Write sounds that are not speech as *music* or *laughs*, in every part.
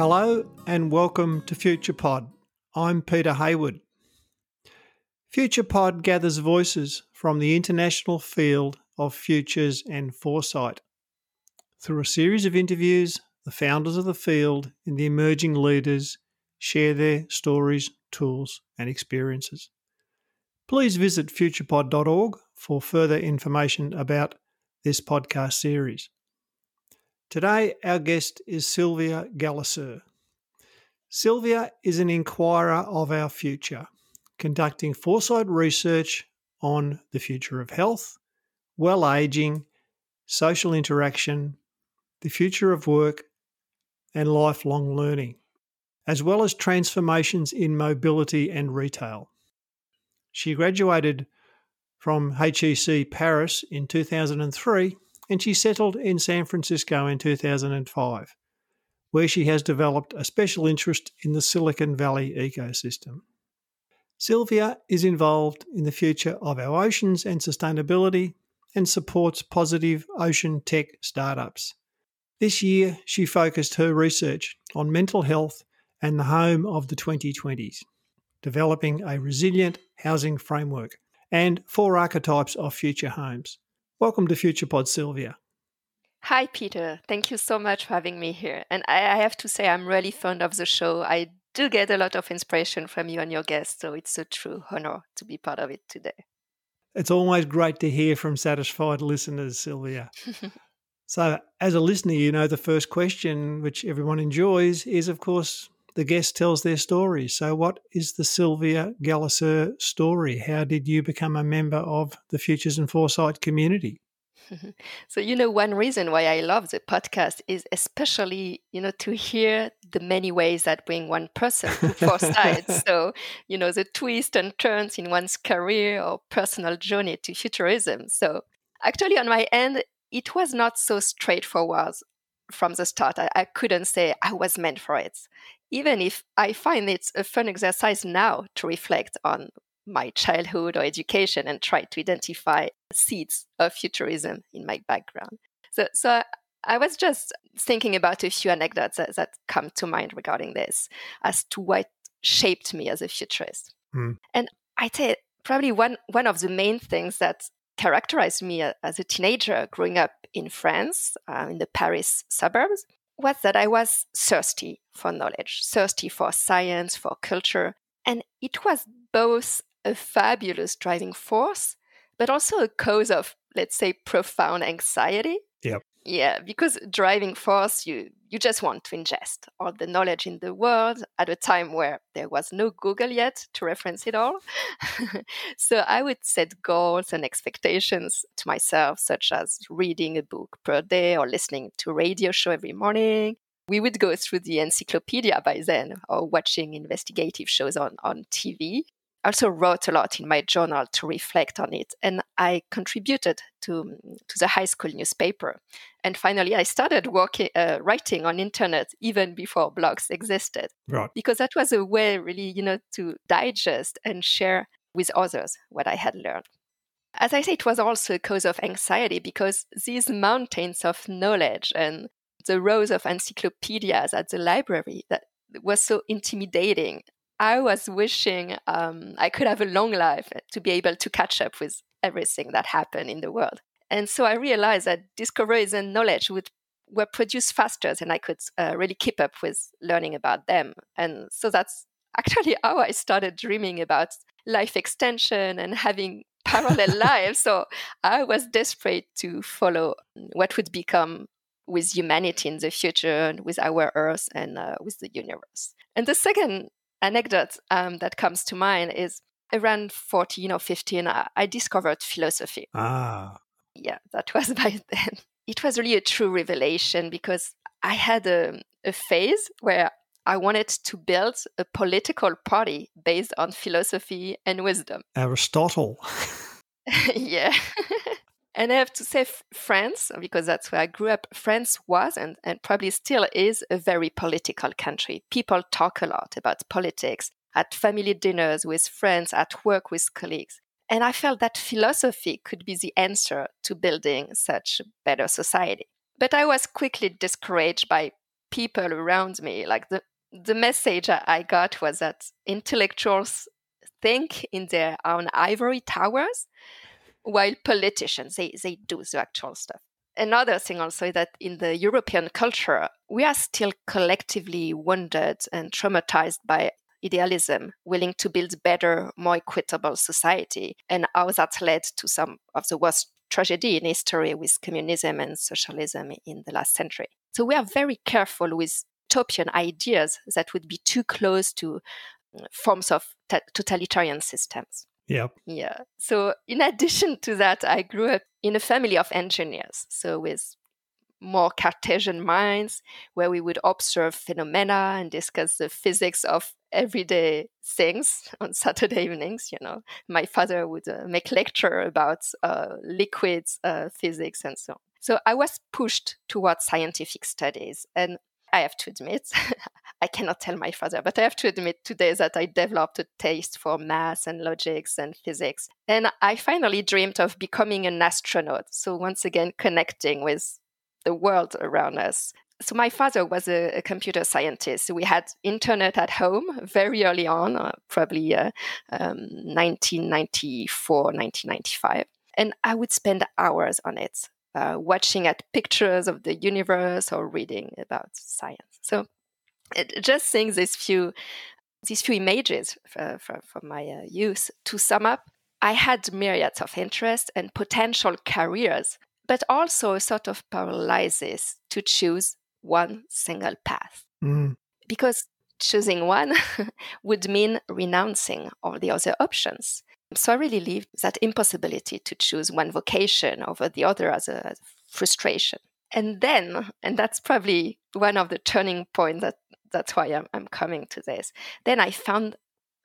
Hello and welcome to FuturePod. I'm Peter Hayward. FuturePod gathers voices from the international field of futures and foresight. Through a series of interviews, the founders of the field and the emerging leaders share their stories, tools, and experiences. Please visit futurepod.org for further information about this podcast series. Today, our guest is Sylvia Gallusser. Sylvia is an inquirer of our future, conducting foresight research on the future of health, well aging, social interaction, the future of work, and lifelong learning, as well as transformations in mobility and retail. She graduated from HEC Paris in 2003 and she settled in San Francisco in 2005, where she has developed a special interest in the Silicon Valley ecosystem. Sylvia is involved in the future of our oceans and sustainability and supports positive ocean tech startups. This year, she focused her research on mental health and the home of the 2020s, developing a resilient housing framework and four archetypes of future homes. Welcome to FuturePod, Sylvia. Hi, Peter. Thank you so much for having me here. And I, I, have to say, I'm really fond of the show. I do get a lot of inspiration from you and your guests, so it's a true honor to be part of it today. It's always great to hear from satisfied listeners, Sylvia. *laughs* so, as a listener, you know the first question, which everyone enjoys, is of course the guest tells their story. So, what is the Sylvia Gallusser story? How did you become a member of the Futures and Foresight community? *laughs* so you know one reason why i love the podcast is especially you know to hear the many ways that bring one person *laughs* to foresight so you know the twists and turns in one's career or personal journey to futurism so actually on my end it was not so straightforward from the start I, I couldn't say i was meant for it even if I find it's a fun exercise now to reflect on my childhood or education and try to identify seeds of futurism in my background. So, so I was just thinking about a few anecdotes that, that come to mind regarding this as to what shaped me as a futurist. Mm. And I'd say probably one, one of the main things that characterized me as a teenager growing up in France, uh, in the Paris suburbs, was that I was thirsty for knowledge, thirsty for science, for culture. And it was both a fabulous driving force, but also a cause of, let's say, profound anxiety. Yep. Yeah, because driving force, you you just want to ingest all the knowledge in the world at a time where there was no Google yet to reference it all. *laughs* so I would set goals and expectations to myself, such as reading a book per day or listening to radio show every morning. We would go through the encyclopedia by then or watching investigative shows on, on TV also wrote a lot in my journal to reflect on it and i contributed to, to the high school newspaper. And finally i started working uh, writing on internet even before blogs existed. Right. because that was a way really you know to digest and share with others what i had learned. As i say it was also a cause of anxiety because these mountains of knowledge and the rows of encyclopedias at the library that was so intimidating I was wishing um, I could have a long life to be able to catch up with everything that happened in the world. And so I realized that discoveries and knowledge would were produced faster than I could uh, really keep up with learning about them. And so that's actually how I started dreaming about life extension and having *laughs* parallel lives. So I was desperate to follow what would become with humanity in the future and with our Earth and uh, with the universe. And the second anecdote um, that comes to mind is around 14 or 15, I, I discovered philosophy. Ah. Yeah, that *laughs* was by then. It was really a true revelation because I had a, a phase where I wanted to build a political party based on philosophy and wisdom. Aristotle. *laughs* yeah. *laughs* And I have to say, France, because that's where I grew up, France was and, and probably still is a very political country. People talk a lot about politics at family dinners with friends, at work with colleagues. And I felt that philosophy could be the answer to building such a better society. But I was quickly discouraged by people around me. Like the the message I got was that intellectuals think in their own ivory towers, while politicians they, they do the actual stuff. Another thing also is that in the European culture, we are still collectively wounded and traumatized by idealism, willing to build better, more equitable society, and how that led to some of the worst tragedy in history with communism and socialism in the last century. So we are very careful with utopian ideas that would be too close to uh, forms of t- totalitarian systems. Yeah. Yeah. So in addition to that, I grew up in a family of engineers. So with more Cartesian minds, where we would observe phenomena and discuss the physics of everyday things *laughs* on Saturday evenings. You know, my father would uh, make lecture about uh, liquids uh, physics and so on. So I was pushed towards scientific studies, and I have to admit, *laughs* I cannot tell my father, but I have to admit today that I developed a taste for math and logics and physics. And I finally dreamed of becoming an astronaut. So, once again, connecting with the world around us. So, my father was a, a computer scientist. We had internet at home very early on, uh, probably uh, um, 1994, 1995. And I would spend hours on it uh, watching at pictures of the universe or reading about science. So it, just seeing these few these few images uh, from, from my uh, youth to sum up, I had myriads of interests and potential careers, but also a sort of paralysis to choose one single path. Mm. Because choosing one *laughs* would mean renouncing all the other options. So I really leave that impossibility to choose one vocation over the other as a, frustration. And then, and that's probably one of the turning points that that's why I'm, I'm coming to this. Then I found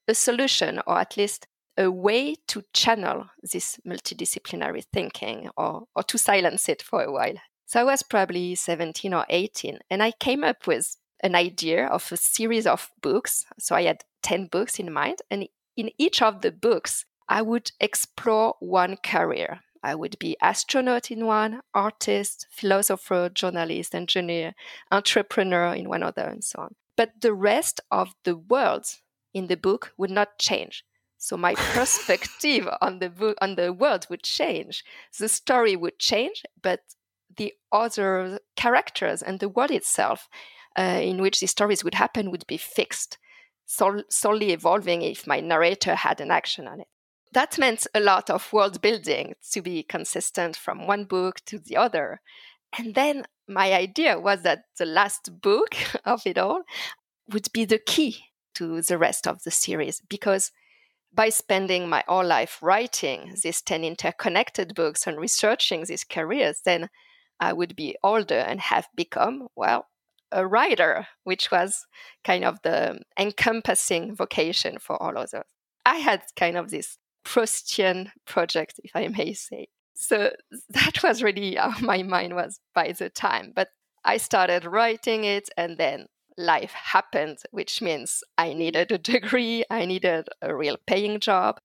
a solution, or at least a way to channel this multidisciplinary thinking or, or to silence it for a while. So I was probably 17 or 18, and I came up with an idea of a series of books. So I had 10 books in mind, and in each of the books, I would explore one career. I would be astronaut in one, artist, philosopher, journalist, engineer, entrepreneur in one other, and so on. But the rest of the world in the book would not change. So my *laughs* perspective on the book on the world would change. The story would change, but the other characters and the world itself uh, in which the stories would happen would be fixed, sol- solely evolving if my narrator had an action on it that meant a lot of world building to be consistent from one book to the other. And then my idea was that the last book *laughs* of it all would be the key to the rest of the series because by spending my whole life writing these 10 interconnected books and researching these careers, then I would be older and have become, well, a writer, which was kind of the encompassing vocation for all of us. I had kind of this Proustian project, if I may say. So that was really how *laughs* my mind was by the time. But I started writing it, and then life happened, which means I needed a degree, I needed a real paying job,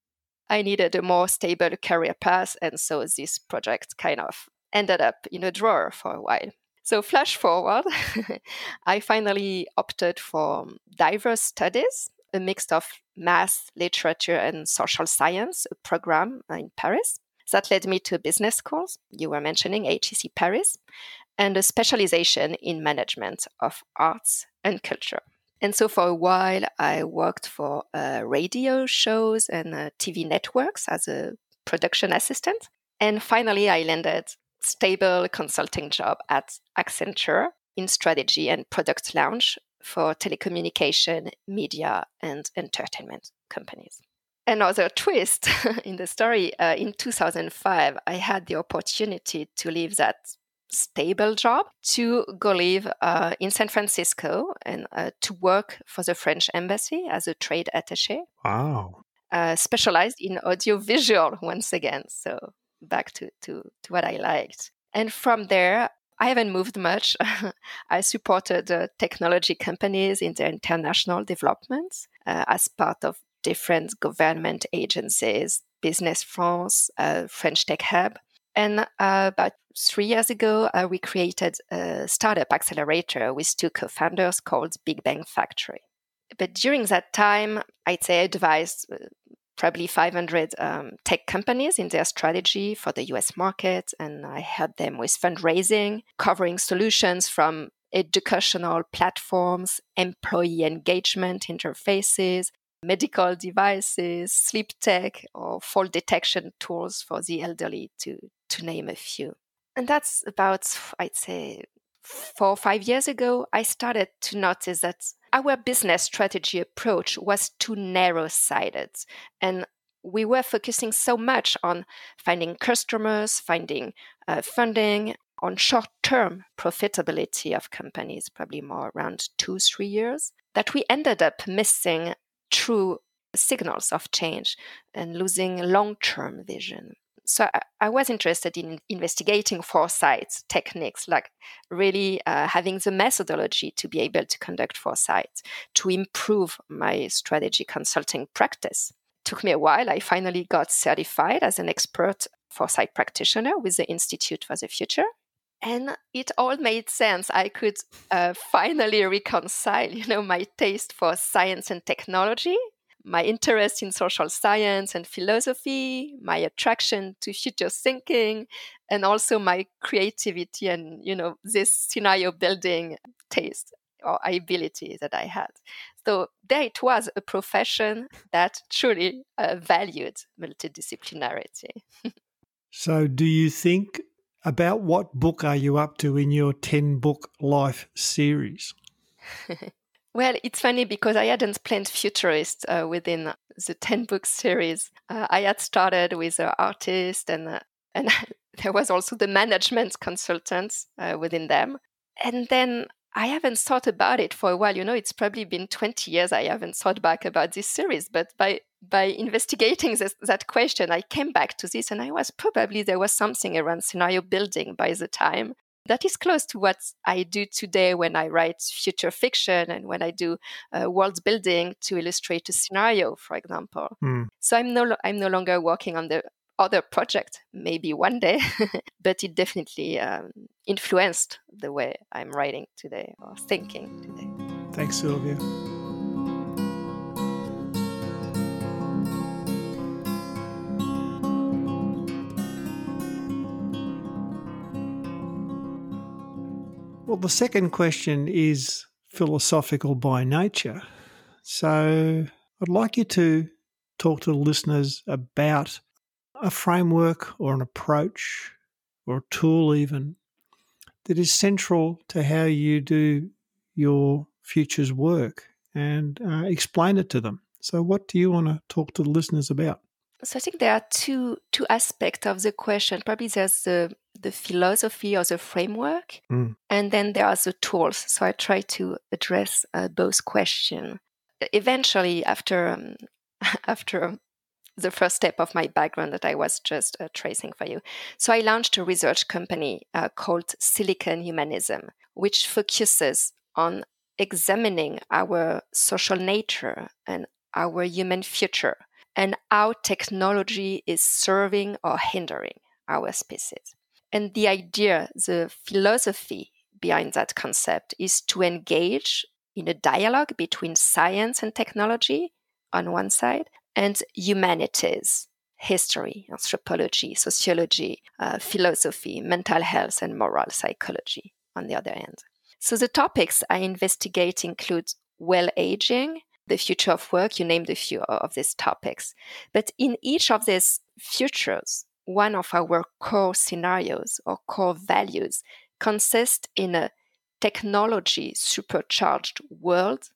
I needed a more stable career path. And so this project kind of ended up in a drawer for a while. So, flash forward, *laughs* I finally opted for diverse studies a mix of math, literature, and social science program in Paris. That led me to business schools. You were mentioning HEC Paris, and a specialization in management of arts and culture. And so for a while, I worked for uh, radio shows and uh, TV networks as a production assistant. And finally, I landed stable consulting job at Accenture in strategy and product launch for telecommunication, media, and entertainment companies. Another twist *laughs* in the story uh, in 2005, I had the opportunity to leave that stable job to go live uh, in San Francisco and uh, to work for the French embassy as a trade attaché. Wow. Uh, specialized in audiovisual once again. So back to, to, to what I liked. And from there, I haven't moved much. *laughs* I supported uh, technology companies in their international developments uh, as part of different government agencies, Business France, uh, French Tech Hub. And uh, about three years ago, uh, we created a startup accelerator with two co founders called Big Bang Factory. But during that time, I'd say I advised uh, probably 500 um, tech companies in their strategy for the US market. And I helped them with fundraising, covering solutions from educational platforms, employee engagement interfaces, medical devices, sleep tech, or fall detection tools for the elderly, to, to name a few. And that's about, I'd say, four or five years ago, I started to notice that our business strategy approach was too narrow sighted. And we were focusing so much on finding customers, finding uh, funding, on short term profitability of companies, probably more around two, three years, that we ended up missing true signals of change and losing long term vision. So I, was interested in investigating foresight techniques, like really uh, having the methodology to be able to conduct foresight, to improve my strategy consulting practice. Took me a while. I finally got certified as an expert foresight practitioner with the Institute for the Future and it all made sense i could uh, finally reconcile *laughs* you know my taste for science and technology my interest in social science and philosophy my attraction to future thinking and also my creativity and you know this scenario building taste or ability that i had so there it was a profession that truly uh, valued multidisciplinarity *laughs* so do you think about what book are you up to in your 10 book life series? *laughs* well, it's funny because I hadn't planned futurist uh, within the 10 book series. Uh, I had started with an artist and uh, *laughs* and there was also the management consultants uh, within them. And then I haven't thought about it for a while. You know, it's probably been 20 years I haven't thought back about this series. But by by investigating this, that question, I came back to this, and I was probably there was something around scenario building by the time that is close to what I do today when I write future fiction and when I do uh, world building to illustrate a scenario, for example. Mm. So I'm no I'm no longer working on the other project, maybe one day, *laughs* but it definitely um, influenced the way I'm writing today or thinking today. Thanks, Sylvia. Well, the second question is philosophical by nature. So I'd like you to talk to the listeners about a framework or an approach or a tool, even that is central to how you do your future's work and uh, explain it to them. So, what do you want to talk to the listeners about? So, I think there are two two aspects of the question. Probably there's the the philosophy or the framework, mm. and then there are the tools. So, I try to address uh, both questions. Eventually, after um, *laughs* after the first step of my background that I was just uh, tracing for you. So I launched a research company uh, called Silicon Humanism, which focuses on examining our social nature and our human future and how technology is serving or hindering our species. And the idea, the philosophy behind that concept is to engage in a dialogue between science and technology on one side and humanities, history, anthropology, sociology, uh, philosophy, mental health, and moral psychology on the other hand. So the topics I investigate include well aging, the future of work, you named a few of these topics. But in each of these futures, one of our core scenarios or core values consists in a technology supercharged world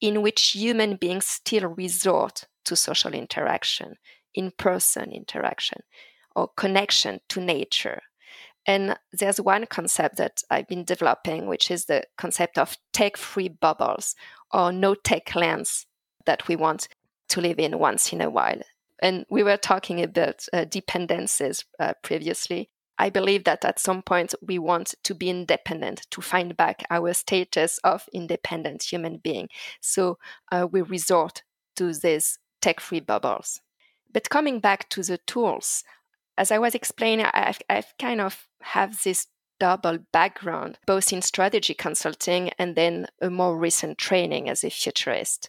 in which human beings still resort to social interaction, in person interaction, or connection to nature. And there's one concept that I've been developing, which is the concept of tech free bubbles or no tech lands that we want to live in once in a while. And we were talking about uh, dependencies uh, previously. I believe that at some point we want to be independent, to find back our status of independent human being. So uh, we resort to these tech free bubbles. But coming back to the tools, as I was explaining, I've, I've kind of have this double background, both in strategy consulting and then a more recent training as a futurist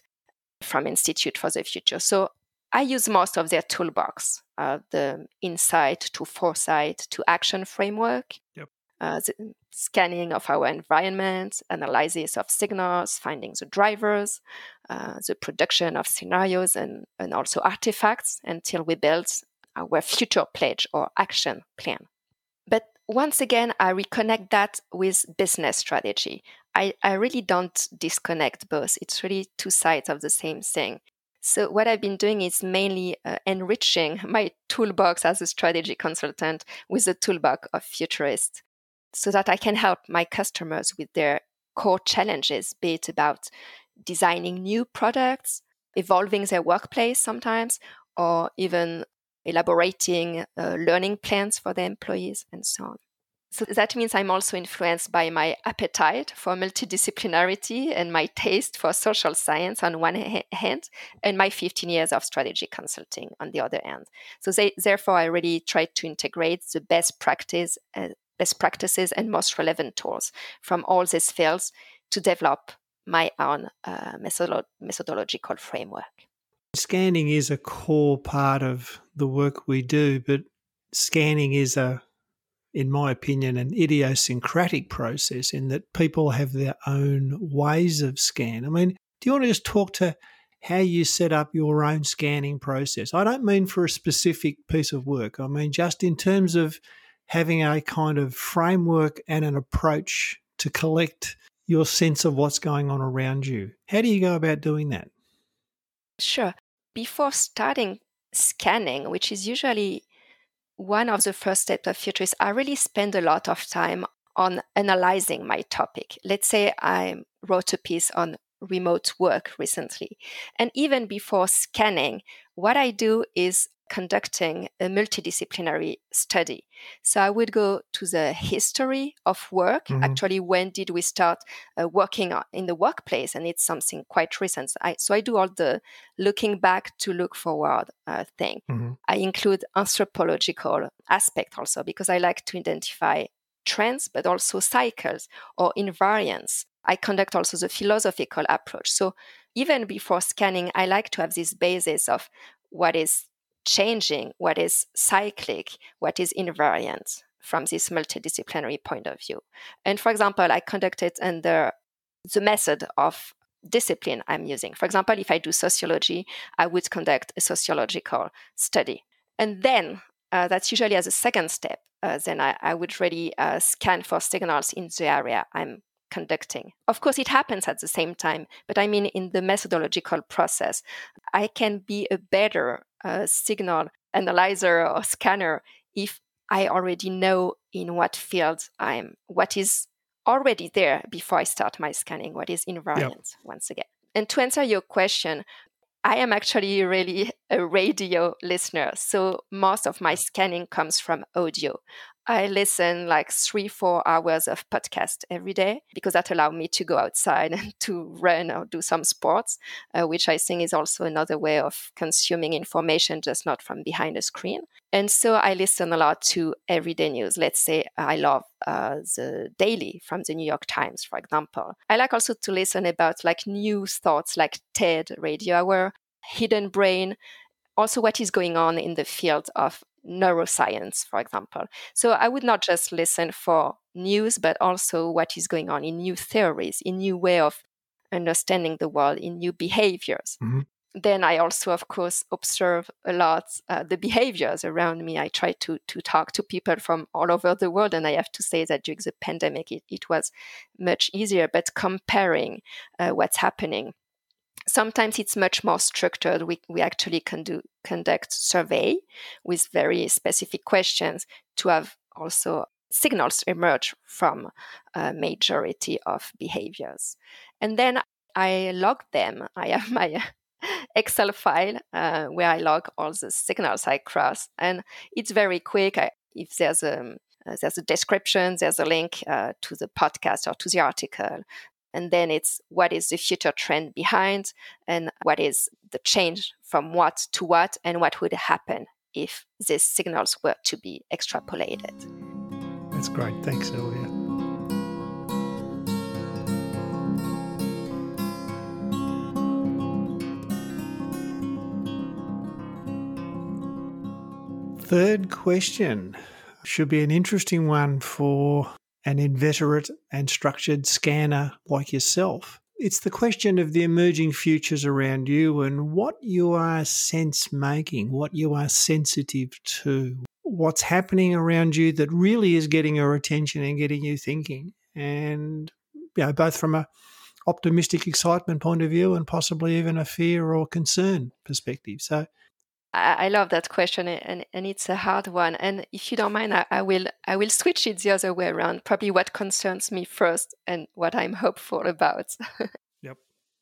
from Institute for the Future. So I use most of their toolbox, uh, the insight to foresight to action framework, yep. uh, the scanning of our environment, analysis of signals, finding the drivers, uh, the production of scenarios and, and also artifacts until we build our future pledge or action plan. But once again, I reconnect that with business strategy. I, I really don't disconnect both. It's really two sides of the same thing. So, what I've been doing is mainly uh, enriching *laughs* my toolbox as a strategy consultant with the toolbox of futurists so that I can help my customers with their core challenges, be it about designing new products, evolving their workplace sometimes, or even elaborating uh, learning plans for their employees and so on. So that means I'm also influenced by my appetite for multidisciplinarity and my taste for social science on one hand, and my 15 years of strategy consulting on the other hand. So they, therefore, I really try to integrate the best practice, uh, best practices, and most relevant tools from all these fields to develop my own uh, methodolo- methodological framework. Scanning is a core part of the work we do, but scanning is a in my opinion, an idiosyncratic process in that people have their own ways of scan. I mean, do you want to just talk to how you set up your own scanning process? I don't mean for a specific piece of work, I mean just in terms of having a kind of framework and an approach to collect your sense of what's going on around you. How do you go about doing that? Sure. Before starting scanning, which is usually one of the first steps of futurists, I really spend a lot of time on analyzing my topic. Let's say I wrote a piece on remote work recently. And even before scanning, what I do is conducting a multidisciplinary study. So I would go to the history of work. Mm-hmm. Actually, when did we start uh, working in the workplace? And it's something quite recent. So I, so I do all the looking back to look forward uh, thing. Mm-hmm. I include anthropological aspect also because I like to identify trends, but also cycles or invariants. I conduct also the philosophical approach. So even before scanning, I like to have this basis of what is changing what is cyclic, what is invariant from this multidisciplinary point of view. And for example, I conducted under the method of discipline I'm using. For example, if I do sociology, I would conduct a sociological study. And then uh, that's usually as a second step. Uh, then I, I, would really uh, scan for signals in the area I'm conducting. Of course, it happens at the same time, but I mean, in the methodological process, I can be a better uh, signal analyzer or scanner if I already know in what field I'm, what is already there before I start my scanning, what is invariant yep. once again. And to answer your question, I am actually really a radio listener. So most of my scanning comes from audio. I listen like three, four hours of podcast every day because that allows me to go outside *laughs* and to run or do some sports, uh, which I think is also another way of consuming information, just not from behind a screen. And so I listen a lot to everyday news. Let's say I love uh, the daily from the New York Times, for example. I like also to listen about like news thoughts like TED Radio Hour, Hidden Brain, also what is going on in the field of neuroscience, for example. So I would not just listen for news, but also what is going on in new theories, in new way of understanding the world, in new behaviors. Mm-hmm. Then I also, of course, observe a lot uh, the behaviors around me. I try to to talk to people from all over the world, and I have to say that during the pandemic, it, it was much easier. But comparing uh, what's happening sometimes it's much more structured. We, we actually can do conduct survey with very specific questions to have also signals emerge from a majority of behaviors. And then I log them. I have my *laughs* Excel file uh, where I log all the signals I cross, and it's very quick. I, if there's a uh, there's a description, there's a link uh, to the podcast or to the article and then it's what is the future trend behind and what is the change from what to what and what would happen if these signals were to be extrapolated. That's great. Thanks, Sylvia. Third question should be an interesting one for an inveterate and structured scanner like yourself. It's the question of the emerging futures around you and what you are sense making, what you are sensitive to, what's happening around you that really is getting your attention and getting you thinking. And you know, both from a optimistic excitement point of view and possibly even a fear or concern perspective. So I, love that question, and, and it's a hard one. And if you don't mind, I, I, will I will switch it the other way around. Probably what concerns me first, and what I'm hopeful about. *laughs*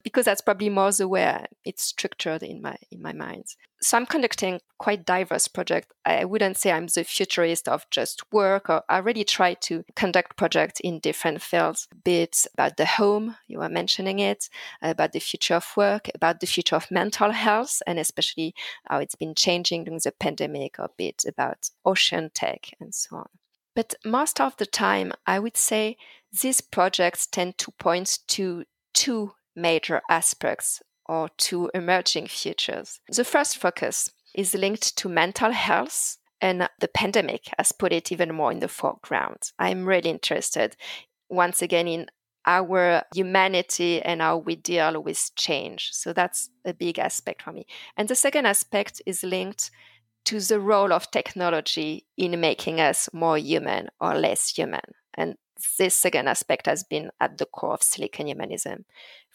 because that's probably more the way it's structured in my in my mind. So I'm conducting quite diverse projects. I wouldn't say I'm the futurist of just work, or I really try to conduct projects in different fields, be it about the home, you were mentioning it, about the future of work, about the future of mental health, and especially how it's been changing during the pandemic, or be it about ocean tech and so on. But most of the time, I would say these projects tend to point to two major aspects or two emerging futures. The first focus is linked to mental health, and the pandemic has put it even more in the foreground. I'm really interested, once again, in our humanity and how we deal with change. So that's a big aspect for me. And the second aspect is linked to the role of technology in making us more human or less human. And this second aspect has been at the core of Silicon Humanism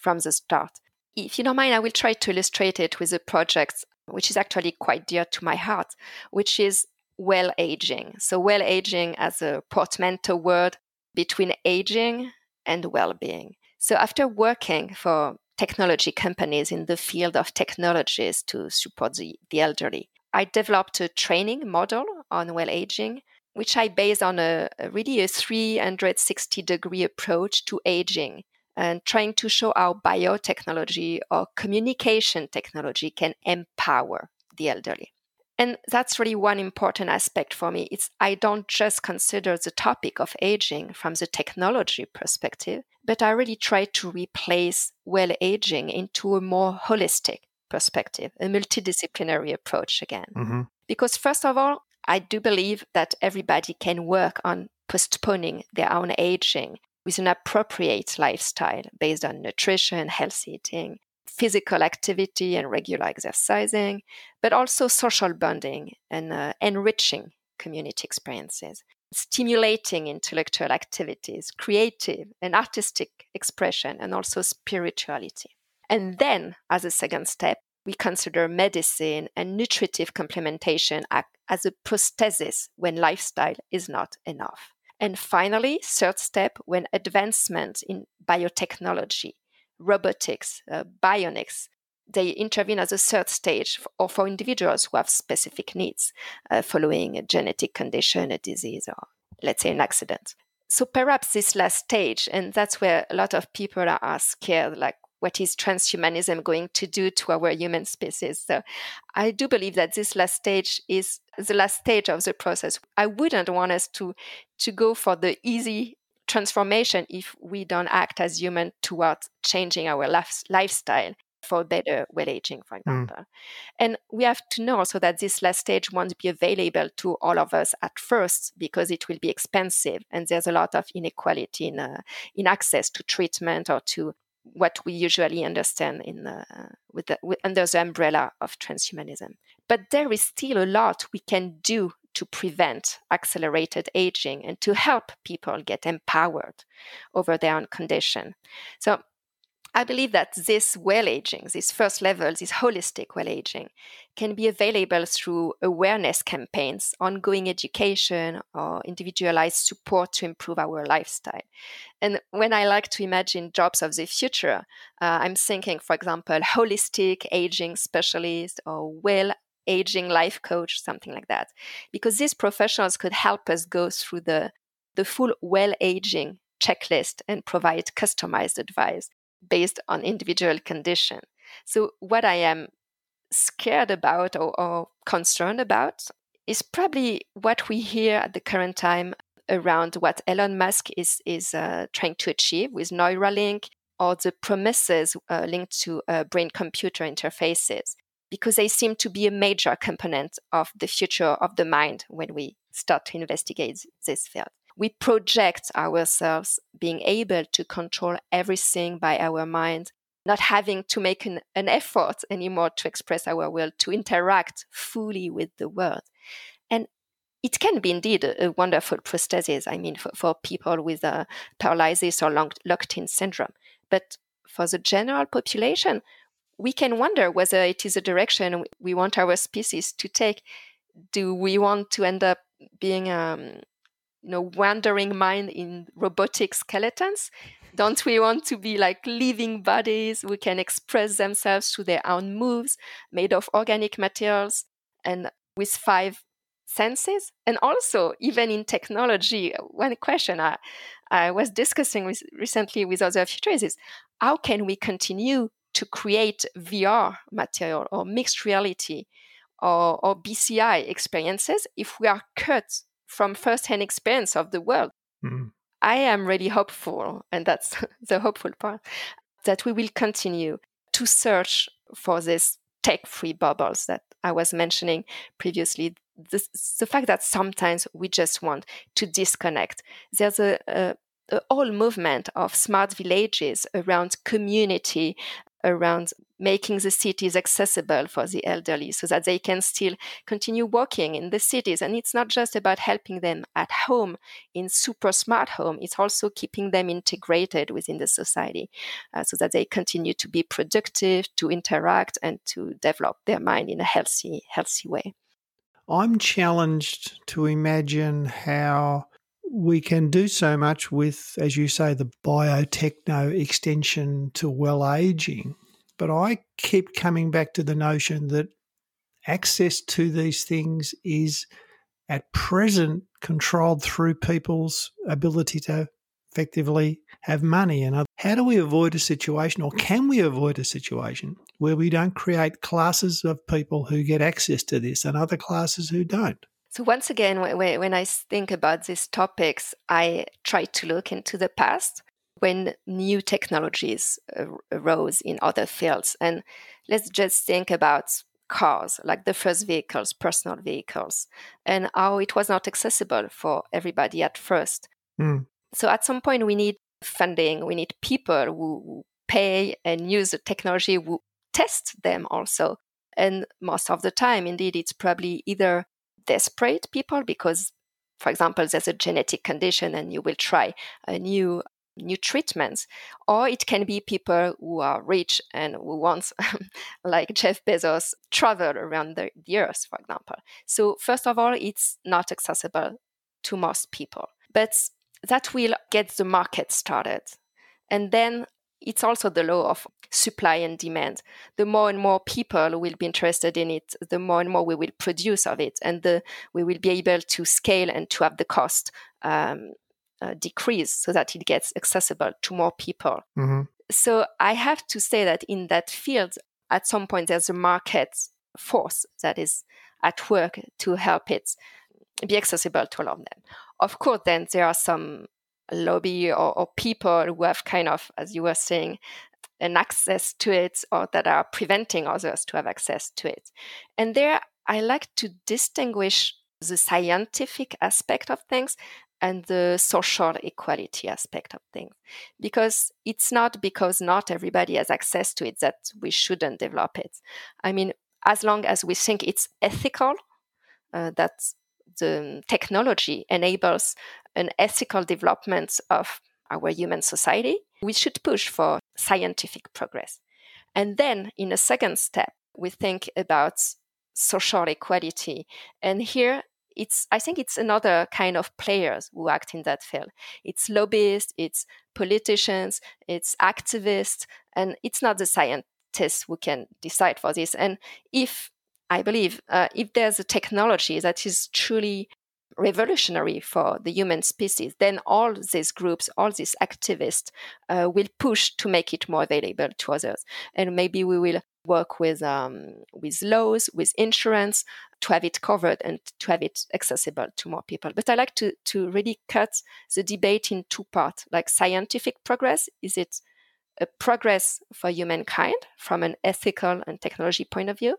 from the start. If you don't mind, I will try to illustrate it with a project which is actually quite dear to my heart, which is well aging. So, well aging as a portmanteau word between aging and well being. So, after working for technology companies in the field of technologies to support the, the elderly, I developed a training model on well aging which I base on a, a really a 360 degree approach to aging and trying to show how biotechnology or communication technology can empower the elderly. And that's really one important aspect for me. It's I don't just consider the topic of aging from the technology perspective, but I really try to replace well aging into a more holistic perspective, a multidisciplinary approach again. Mm-hmm. Because first of all, I do believe that everybody can work on postponing their own aging with an appropriate lifestyle based on nutrition, healthy eating, physical activity, and regular exercising, but also social bonding and uh, enriching community experiences, stimulating intellectual activities, creative and artistic expression, and also spirituality. And then, as a second step, we consider medicine and nutritive complementation as a prosthesis when lifestyle is not enough. And finally, third step, when advancement in biotechnology, robotics, uh, bionics, they intervene as a third stage for, or for individuals who have specific needs uh, following a genetic condition, a disease, or let's say an accident. So perhaps this last stage, and that's where a lot of people are scared, like what is transhumanism going to do to our human species. So I do believe that this last stage is the last stage of the process. I wouldn't want us to to go for the easy transformation if we don't act as human towards changing our life, lifestyle for better well aging, for hmm. example. Mm. And we have to know also that this last stage won't be available to all of us at first because it will be expensive and there's a lot of inequality in, uh, in access to treatment or to what we usually understand in the, with the, with, under the umbrella of transhumanism. But there is still a lot we can do to prevent accelerated aging and to help people get empowered over their own condition. So I believe that this well aging, this first level, this holistic well aging, can be available through awareness campaigns, ongoing education, or individualized support to improve our lifestyle. And when I like to imagine jobs of the future, uh, I'm thinking, for example, holistic aging specialist or well aging life coach, something like that, because these professionals could help us go through the the full well aging checklist and provide customized advice based on individual condition. So what I am scared about or, or concerned about is probably what we hear at the current time around what Elon Musk is is uh, trying to achieve with Neuralink or the promises uh, linked to uh, brain computer interfaces because they seem to be a major component of the future of the mind when we start to investigate this field. We project ourselves being able to control everything by our mind, not having to make an, an effort anymore to express our will, to interact fully with the world. And it can be indeed a, a wonderful prosthesis, I mean, for, for people with a paralysis or locked in syndrome. But for the general population, we can wonder whether it is a direction we want our species to take. Do we want to end up being, um, you know, wandering mind in robotic skeletons? Don't we want to be like living bodies who can express themselves through their own moves, made of organic materials and with five senses? And also, even in technology, one question I, I was discussing with, recently with other futurists is how can we continue to create VR material or mixed reality or, or BCI experiences if we are cut from first-hand experience of the world. Mm-hmm. I am really hopeful, and that's *laughs* the hopeful part, that we will continue to search for these tech-free bubbles that I was mentioning previously. The, the fact that sometimes we just want to disconnect. There's a, a a whole movement of smart villages around community around making the cities accessible for the elderly so that they can still continue working in the cities. And it's not just about helping them at home in super smart home, it's also keeping them integrated within the society uh, so that they continue to be productive, to interact, and to develop their mind in a healthy, healthy way. I'm challenged to imagine how we can do so much with, as you say, the biotechno extension to well aging. But I keep coming back to the notion that access to these things is at present controlled through people's ability to effectively have money. And how do we avoid a situation, or can we avoid a situation where we don't create classes of people who get access to this and other classes who don't? So, once again, when I think about these topics, I try to look into the past when new technologies arose in other fields. And let's just think about cars, like the first vehicles, personal vehicles, and how it was not accessible for everybody at first. Mm. So, at some point, we need funding, we need people who pay and use the technology, who test them also. And most of the time, indeed, it's probably either desperate people because for example there's a genetic condition and you will try a new new treatments or it can be people who are rich and who want *laughs* like jeff bezos travel around the, the earth for example. So first of all it's not accessible to most people. But that will get the market started. And then it's also the law of supply and demand. The more and more people will be interested in it, the more and more we will produce of it, and the, we will be able to scale and to have the cost um, uh, decrease so that it gets accessible to more people. Mm-hmm. So I have to say that in that field, at some point, there's a market force that is at work to help it be accessible to all of them. Of course, then there are some lobby or, or people who have kind of, as you were saying, an access to it or that are preventing others to have access to it. And there, I like to distinguish the scientific aspect of things and the social equality aspect of things. Because it's not because not everybody has access to it that we shouldn't develop it. I mean, as long as we think it's ethical, uh, that the technology enables an ethical development of our human society, we should push for scientific progress. And then, in a second step, we think about social equality. And here, it's I think it's another kind of players who act in that field. It's lobbyists, it's politicians, it's activists, and it's not the scientists who can decide for this. And if I believe uh, if there's a technology that is truly revolutionary for the human species, then all these groups, all these activists uh, will push to make it more available to others. And maybe we will work with um, with laws, with insurance, to have it covered and to have it accessible to more people. But I like to to really cut the debate in two parts. Like scientific progress, is it a progress for humankind from an ethical and technology point of view?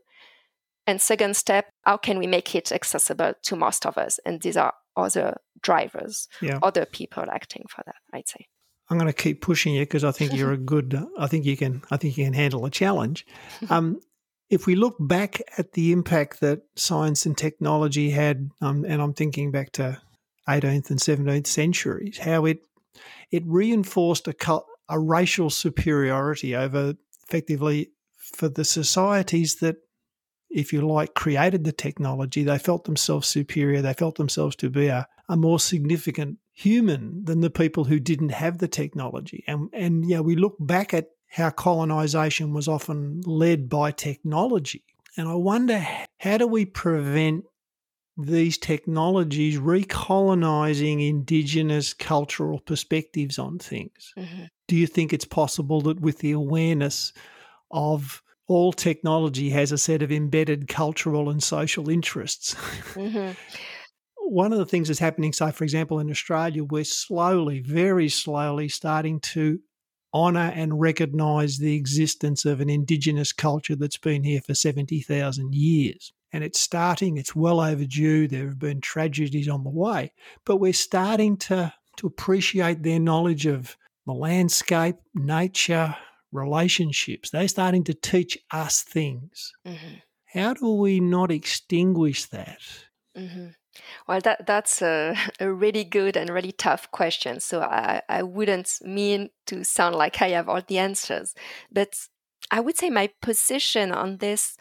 And second step, how can we make it accessible to most of us? And these are other drivers, yeah. other people acting for that, I'd say. I'm going to keep pushing you because I think you're a *laughs* good. I think you can. I think you can handle a challenge. Um, if we look back at the impact that science and technology had, um, and I'm thinking back to 18th and 17th centuries, how it it reinforced a a racial superiority over effectively for the societies that if you like, created the technology, they felt themselves superior. They felt themselves to be a, a more significant human than the people who didn't have the technology. And, and yeah, we look back at how colonization was often led by technology. And I wonder how do we prevent these technologies recolonizing indigenous cultural perspectives on things? Mm-hmm. Do you think it's possible that with the awareness of all technology has a set of embedded cultural and social interests. Mm-hmm. One of the things that's happening, say, for example, in Australia, we're slowly, very slowly starting to honour and recognise the existence of an Indigenous culture that's been here for 70,000 years. And it's starting, it's well overdue. There have been tragedies on the way, but we're starting to, to appreciate their knowledge of the landscape, nature, relationships. They're starting to teach us things. Mm-hmm. How do we not extinguish that? Mm-hmm. Well, that that's a, *laughs* a, really good and really tough question. So I, I wouldn't mean to sound like I have all the answers, but I would say my position on this,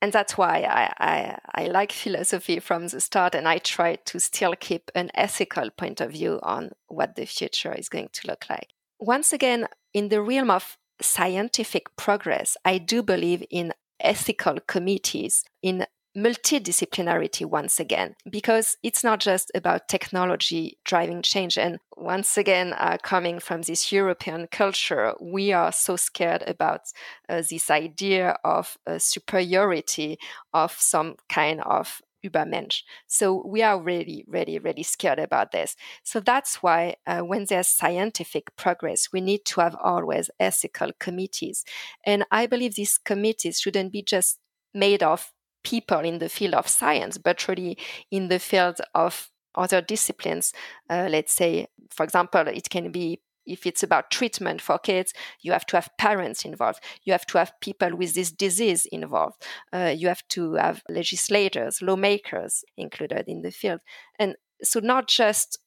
and that's why I, I, I like philosophy from the start, and I try to still keep an ethical point of view on what the future is going to look like. Once again, in the realm of scientific progress, I do believe in ethical committees, in multidisciplinarity once again, because it's not just about technology driving change. And once again, uh, coming from this European culture, we are so scared about uh, this idea of uh, superiority of some kind of Übermensch. So we are really, really, really scared about this. So that's why uh, when there's scientific progress, we need to have always ethical committees. And I believe these committees shouldn't be just made of people in the field of science, but really in the field of other disciplines. Uh, let's say, for example, it can be if it's about treatment for kids, you have to have parents involved. You have to have people with this disease involved. Uh, you have to have legislators, lawmakers included in the field. And so, not just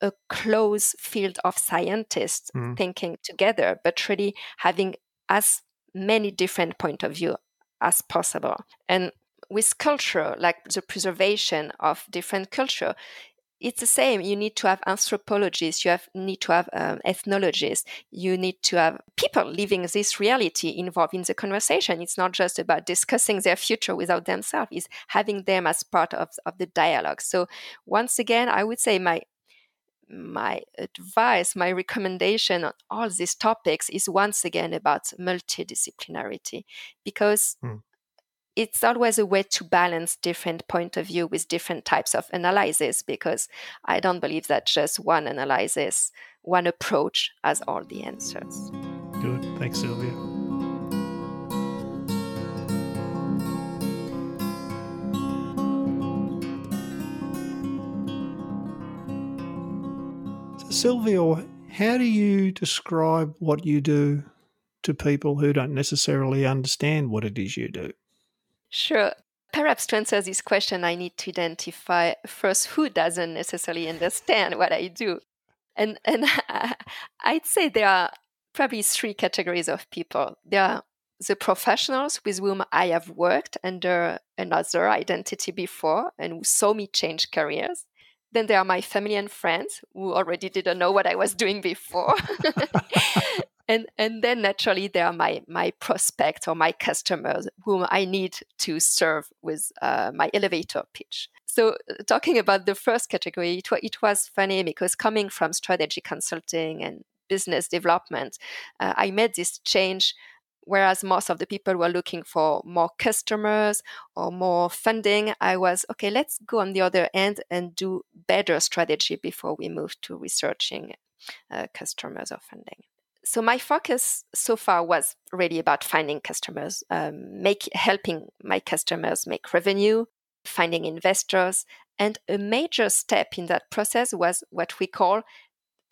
a close field of scientists mm. thinking together, but really having as many different point of view as possible. And with culture, like the preservation of different culture, it's the same. You need to have anthropologists, you have need to have um, ethnologists, you need to have people living this reality involved in the conversation. It's not just about discussing their future without themselves; it's having them as part of, of the dialogue. So once again, I would say my my advice, my recommendation on all these topics is once again about multidisciplinarity because mm it's always a way to balance different point of view with different types of analysis because i don't believe that just one analysis one approach has all the answers. Good. Thanks sylvia. So sylvia how do you describe what you do to people who don't necessarily understand what it is you do Sure. Perhaps to answer this question, I need to identify first who doesn't necessarily understand what I do. And, and *laughs* I'd say there are probably three categories of people. There are the professionals with whom I have worked under another identity before and who saw me change careers. Then there are my family and friends who already didn't know what I was doing before. *laughs* and and then naturally there are my my prospects or my customers whom I need to serve with uh, my elevator pitch. So uh, talking about the first category, it, it was funny because coming from strategy consulting and business development, uh, I made this change whereas most of the people were looking for more customers or more funding, I was okay, let's go on the other end and do better strategy before we move to researching uh, customers or funding. So my focus so far was really about finding customers, um, make helping my customers make revenue, finding investors, and a major step in that process was what we call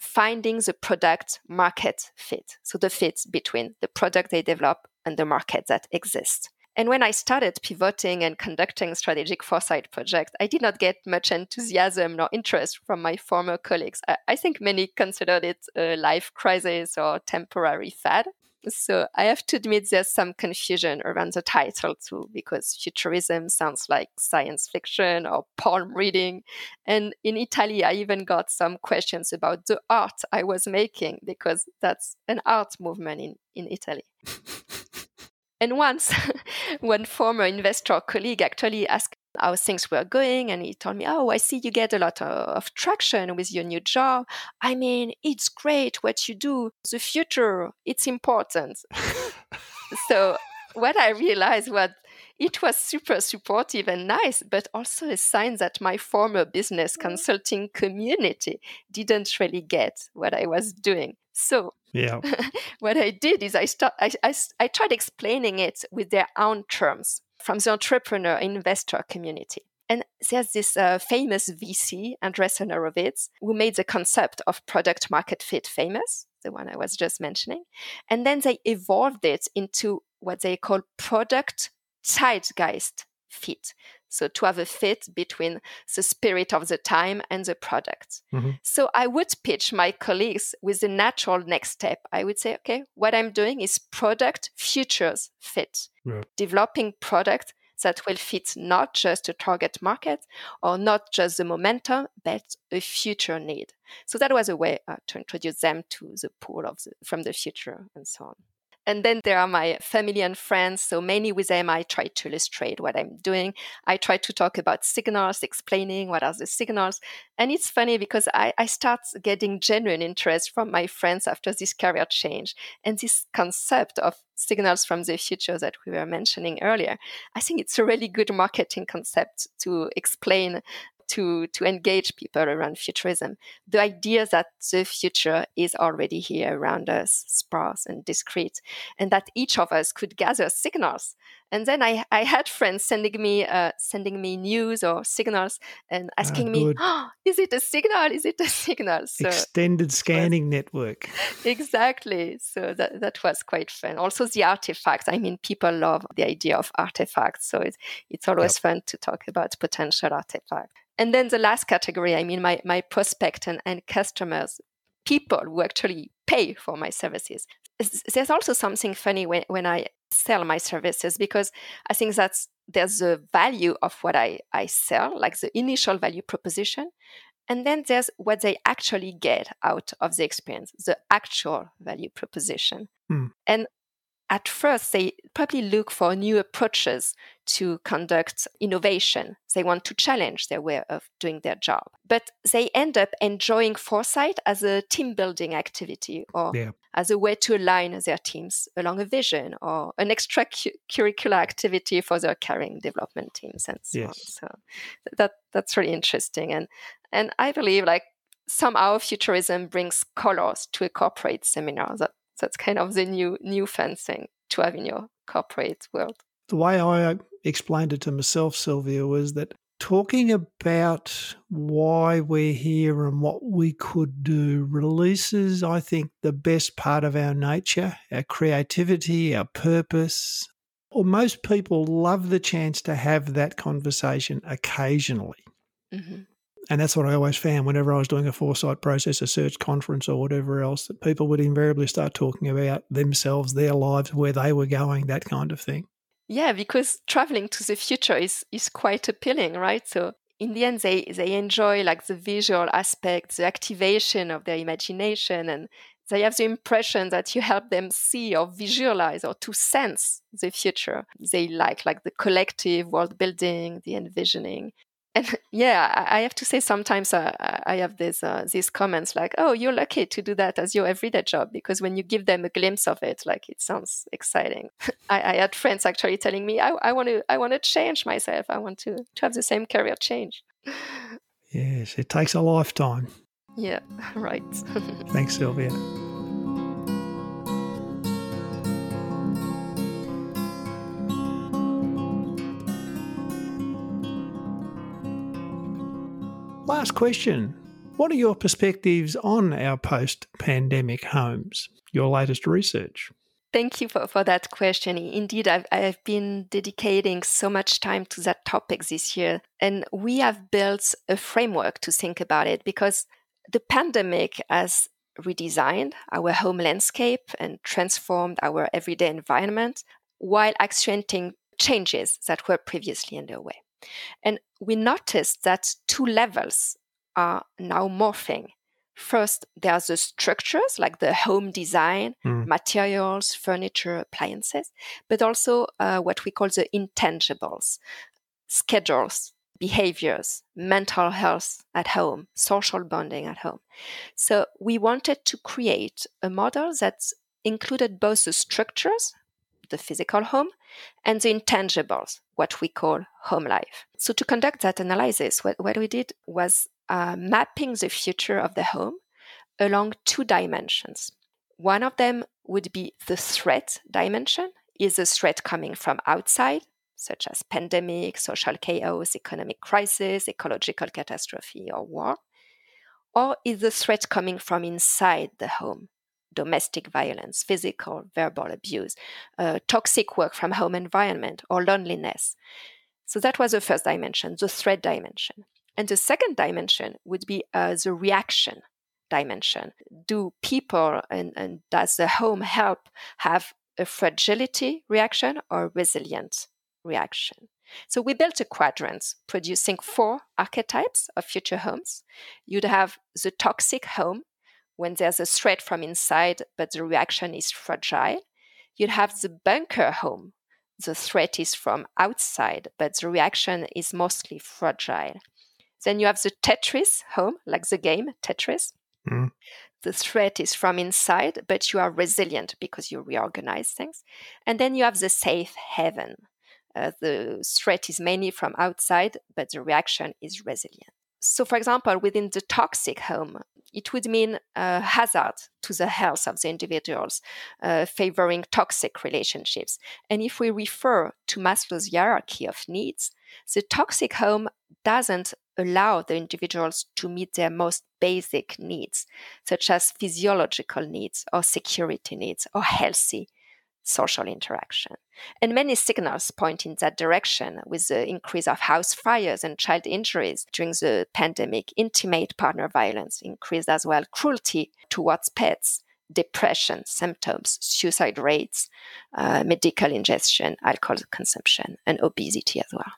finding the product market fit. So the fit between the product they develop and the market that exists. And when I started pivoting and conducting strategic foresight projects, I did not get much enthusiasm nor interest from my former colleagues. I, I think many considered it a life crisis or temporary fad. So I have to admit there's some confusion around the title too, because futurism sounds like science fiction or palm reading. And in Italy, I even got some questions about the art I was making, because that's an art movement in, in Italy. *laughs* and once, *laughs* one former investor colleague actually asked how things were going and he told me oh i see you get a lot of traction with your new job. I mean it's great what you do. The future it's important. So what i realized was it was super supportive and nice, but also a sign that my former business mm-hmm. consulting community didn't really get what I was doing. So, yeah, *laughs* what I did is I, start, I, I, I tried explaining it with their own terms from the entrepreneur investor community. And there's this uh, famous VC, Andreessen Horowitz, who made the concept of product market fit famous, the one I was just mentioning. And then they evolved it into what they call product zeitgeist fit. So to have a fit between the spirit of the time and the product. Mm-hmm. So I would pitch my colleagues with the natural next step. I would say, okay, what I'm doing is product futures fit, yeah. developing product that will fit not just a target market or not just the momentum, but a future need. So that was a way uh, to introduce them to the pool of the, from the future and so on. And then there are my family and friends. So many with them, I try to illustrate what I'm doing. I try to talk about signals, explaining what are the signals. And it's funny because I, I start getting genuine interest from my friends after this career change. And this concept of signals from the future that we were mentioning earlier, I think it's a really good marketing concept to explain to to engage people around futurism. The idea that the future is already here around us, sparse and discrete, and that each of us could gather signals. And then I, I had friends sending me uh, sending me news or signals and ah, asking me, oh, "Is it a signal? Is it a *laughs* signal?" So Extended scanning was, network. Exactly. So that that was quite fun. Also the artifacts. I mean, people love the idea of artifacts, so it's it's always yep. fun to talk about potential artifacts. And then the last category, I mean, my, my prospect and, and customers, people who actually pay for my services. There's also something funny when, when I sell my services because I think that's there's the value of what I, I sell, like the initial value proposition. And then there's what they actually get out of the experience, the actual value proposition. Mm. And at first they probably look for new approaches to conduct innovation. They want to challenge their way of doing their job. But they end up enjoying foresight as a team building activity or yeah. as a way to align their teams along a vision or an extracurricular activity for their caring development teams and so yes. on. So that that's really interesting. And and I believe like somehow futurism brings colors to a corporate seminar that that's kind of the new new fencing to have in your corporate world. The way I explained it to myself, Sylvia, was that talking about why we're here and what we could do releases, I think, the best part of our nature, our creativity, our purpose. Or most people love the chance to have that conversation occasionally. Mm-hmm. And that's what I always found whenever I was doing a foresight process, a search conference, or whatever else, that people would invariably start talking about themselves, their lives, where they were going, that kind of thing. Yeah, because traveling to the future is, is quite appealing, right? So in the end, they, they enjoy like the visual aspect, the activation of their imagination, and they have the impression that you help them see or visualize or to sense the future. They like like the collective world building, the envisioning. And *laughs* yeah, I have to say sometimes uh, I have these uh, these comments like, "Oh, you're lucky to do that as your everyday job," because when you give them a glimpse of it, like it sounds exciting. *laughs* I, I, had friends actually telling me, "I want to, I want to change myself. I want to to have the same career change." *laughs* Yes, it takes a lifetime. Yeah, right. Thanks, Sylvia. Last question. What are your perspectives on our post pandemic homes? Your latest research? Thank you for, for that question. Indeed, I've, I've been dedicating so much time to that topic this year. And we have built a framework to think about it because the pandemic has redesigned our home landscape and transformed our everyday environment while accentuating changes that were previously underway. And we noticed that two levels are now morphing. First, there's the structures like the home design, mm. materials, furniture, appliances, but also uh, what we call the intangibles, schedules, behaviors, mental health at home, social bonding at home. So we wanted to create a model that included both the structures, the physical home, and the intangibles, what we call home life. So, to conduct that analysis, what, what we did was uh, mapping the future of the home along two dimensions. One of them would be the threat dimension. Is a threat coming from outside, such as pandemic, social chaos, economic crisis, ecological catastrophe, or war? Or is the threat coming from inside the home, domestic violence, physical, verbal abuse, uh, toxic work from home environment, or loneliness. So that was the first dimension, the threat dimension. And the second dimension would be uh, the reaction dimension. Do people and, and does the home help have a fragility reaction or resilient reaction? So we built a quadrant producing four archetypes of future homes. You'd have the toxic home, when there's a threat from inside, but the reaction is fragile. You'd have the bunker home. The threat is from outside, but the reaction is mostly fragile. Then you have the Tetris home, like the game Tetris. Mm. The threat is from inside, but you are resilient because you reorganize things. And then you have the safe haven. Uh, the threat is mainly from outside, but the reaction is resilient. So, for example, within the toxic home, it would mean a hazard to the health of the individuals, uh, favoring toxic relationships. And if we refer to Maslow's hierarchy of needs, the toxic home doesn't allow the individuals to meet their most basic needs, such as physiological needs or security needs or healthy social interaction. And many signals point in that direction with the increase of house fires and child injuries during the pandemic, intimate partner violence increased as well, cruelty towards pets, depression symptoms, suicide rates, uh, medical ingestion, alcohol consumption, and obesity as well.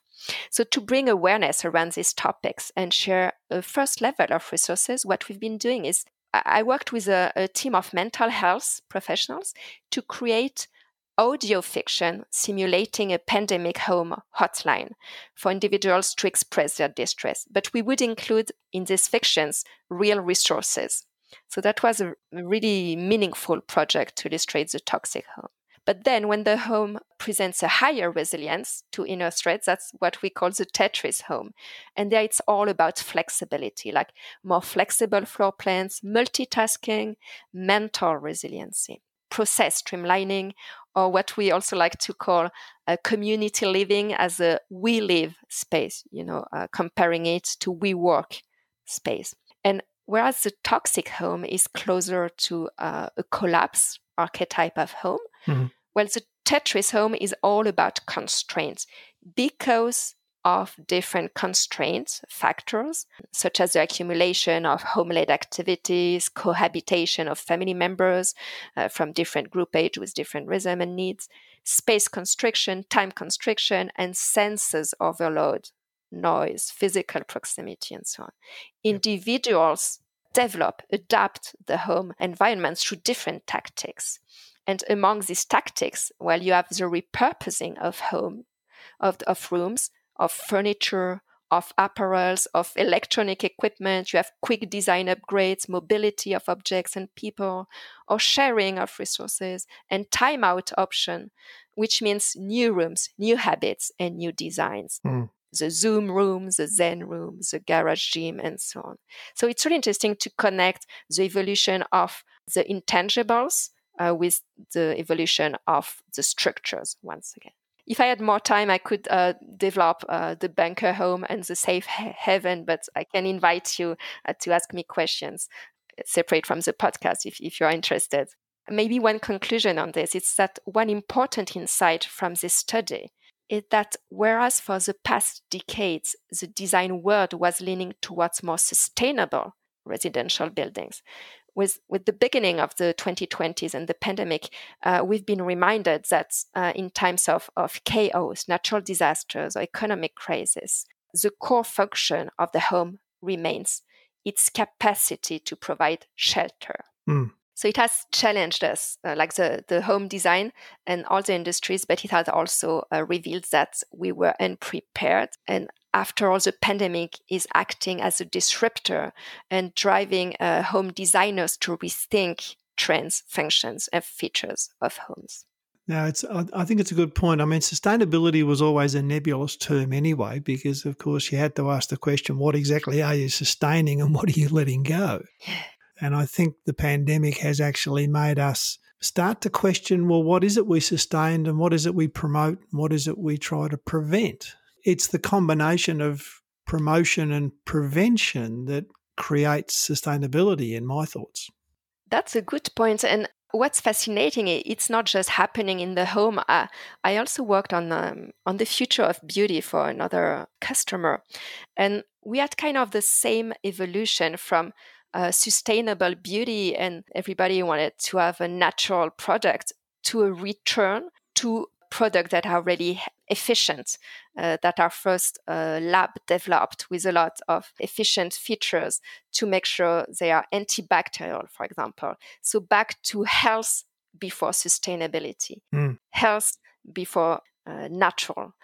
So, to bring awareness around these topics and share a first level of resources, what we've been doing is I worked with a, a team of mental health professionals to create audio fiction simulating a pandemic home hotline for individuals to express their distress. But we would include in these fictions real resources. So that was a really meaningful project to illustrate the toxic home. But then, when the home presents a higher resilience to inner threats, that's what we call the Tetris home. And there it's all about flexibility, like more flexible floor plans, multitasking, mental resiliency, process streamlining, or what we also like to call a community living as a we live space, you know, uh, comparing it to we work space. And whereas the toxic home is closer to uh, a collapse archetype of home, mm-hmm. well, the Tetris home is all about constraints because of different constraints factors, such as the accumulation of home-led activities, cohabitation of family members uh, from different group age with different rhythm and needs, space constriction, time constriction, and senses overload, noise, physical proximity, and so on. Individuals develop, adapt the home environment through different tactics. And among these tactics, while you have the repurposing of home, of, of rooms, of furniture, of apparels, of electronic equipment. You have quick design upgrades, mobility of objects and people, or sharing of resources, and timeout option, which means new rooms, new habits, and new designs. Mm. The Zoom room, the Zen room, the garage gym, and so on. So it's really interesting to connect the evolution of the intangibles uh, with the evolution of the structures once again if I had more time, I could uh, develop uh, the bunker home and the safe haven, but I can invite you uh, to ask me questions uh, separate from the podcast if, if you're interested. Maybe one conclusion on this is that one important insight from this study is that whereas for the past decades the design world was leaning towards more sustainable residential buildings, with, with the beginning of the 2020s and the pandemic, uh, we've been reminded that uh, in times of, of chaos, natural disasters, or economic crisis, the core function of the home remains its capacity to provide shelter. Mm. So it has challenged us, uh, like the, the home design and all the industries, but it has also uh, revealed that we were unprepared and after all, the pandemic is acting as a disruptor and driving uh, home designers to rethink trends, functions, and features of homes. Now, it's. I think it's a good point. I mean, sustainability was always a nebulous term anyway, because of course you had to ask the question: what exactly are you sustaining, and what are you letting go? And I think the pandemic has actually made us start to question: well, what is it we sustain, and what is it we promote, and what is it we try to prevent? It's the combination of promotion and prevention that creates sustainability in my thoughts. That's a good point. And what's fascinating, it's not just happening in the home. I, I also worked on um, on the future of beauty for another customer, and we had kind of the same evolution from uh, sustainable beauty, and everybody wanted to have a natural product to a return to products that are really efficient, uh, that are first uh, lab developed with a lot of efficient features to make sure they are antibacterial, for example. So back to health before sustainability, mm. health before uh, natural,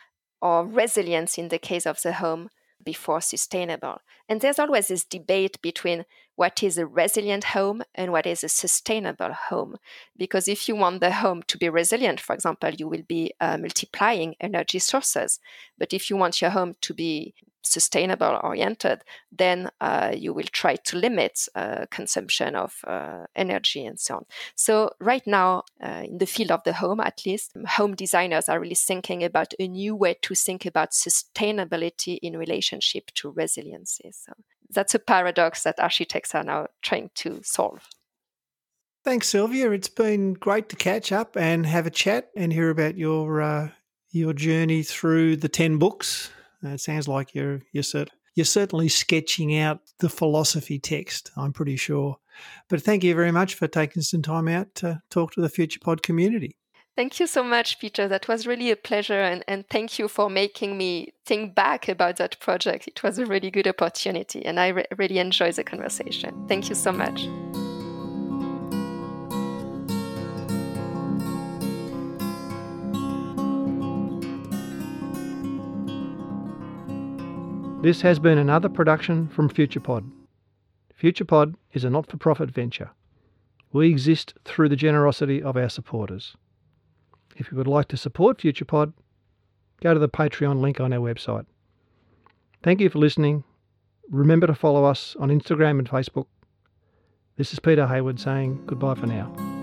or resilience in the case of the home before sustainable. And there's always this debate between what is a resilient home and what is a sustainable home. Because if you want the home to be resilient, for example, you will be uh, multiplying energy sources. But if you want your home to be sustainable oriented, then uh, you will try to limit uh, consumption of uh, energy and so on. So, right now, uh, in the field of the home, at least, home designers are really thinking about a new way to think about sustainability in relationship to resiliency. So, that's a paradox that architects are now trying to solve. Thanks, Sylvia. It's been great to catch up and have a chat and hear about your uh, your journey through the ten books. Uh, it sounds like you're you're, cert- you're certainly sketching out the philosophy text. I'm pretty sure. But thank you very much for taking some time out to talk to the Future Pod community. Thank you so much, Peter. That was really a pleasure. And, and thank you for making me think back about that project. It was a really good opportunity. And I re- really enjoyed the conversation. Thank you so much. This has been another production from FuturePod. FuturePod is a not for profit venture. We exist through the generosity of our supporters. If you would like to support FuturePod, go to the Patreon link on our website. Thank you for listening. Remember to follow us on Instagram and Facebook. This is Peter Hayward saying goodbye for now.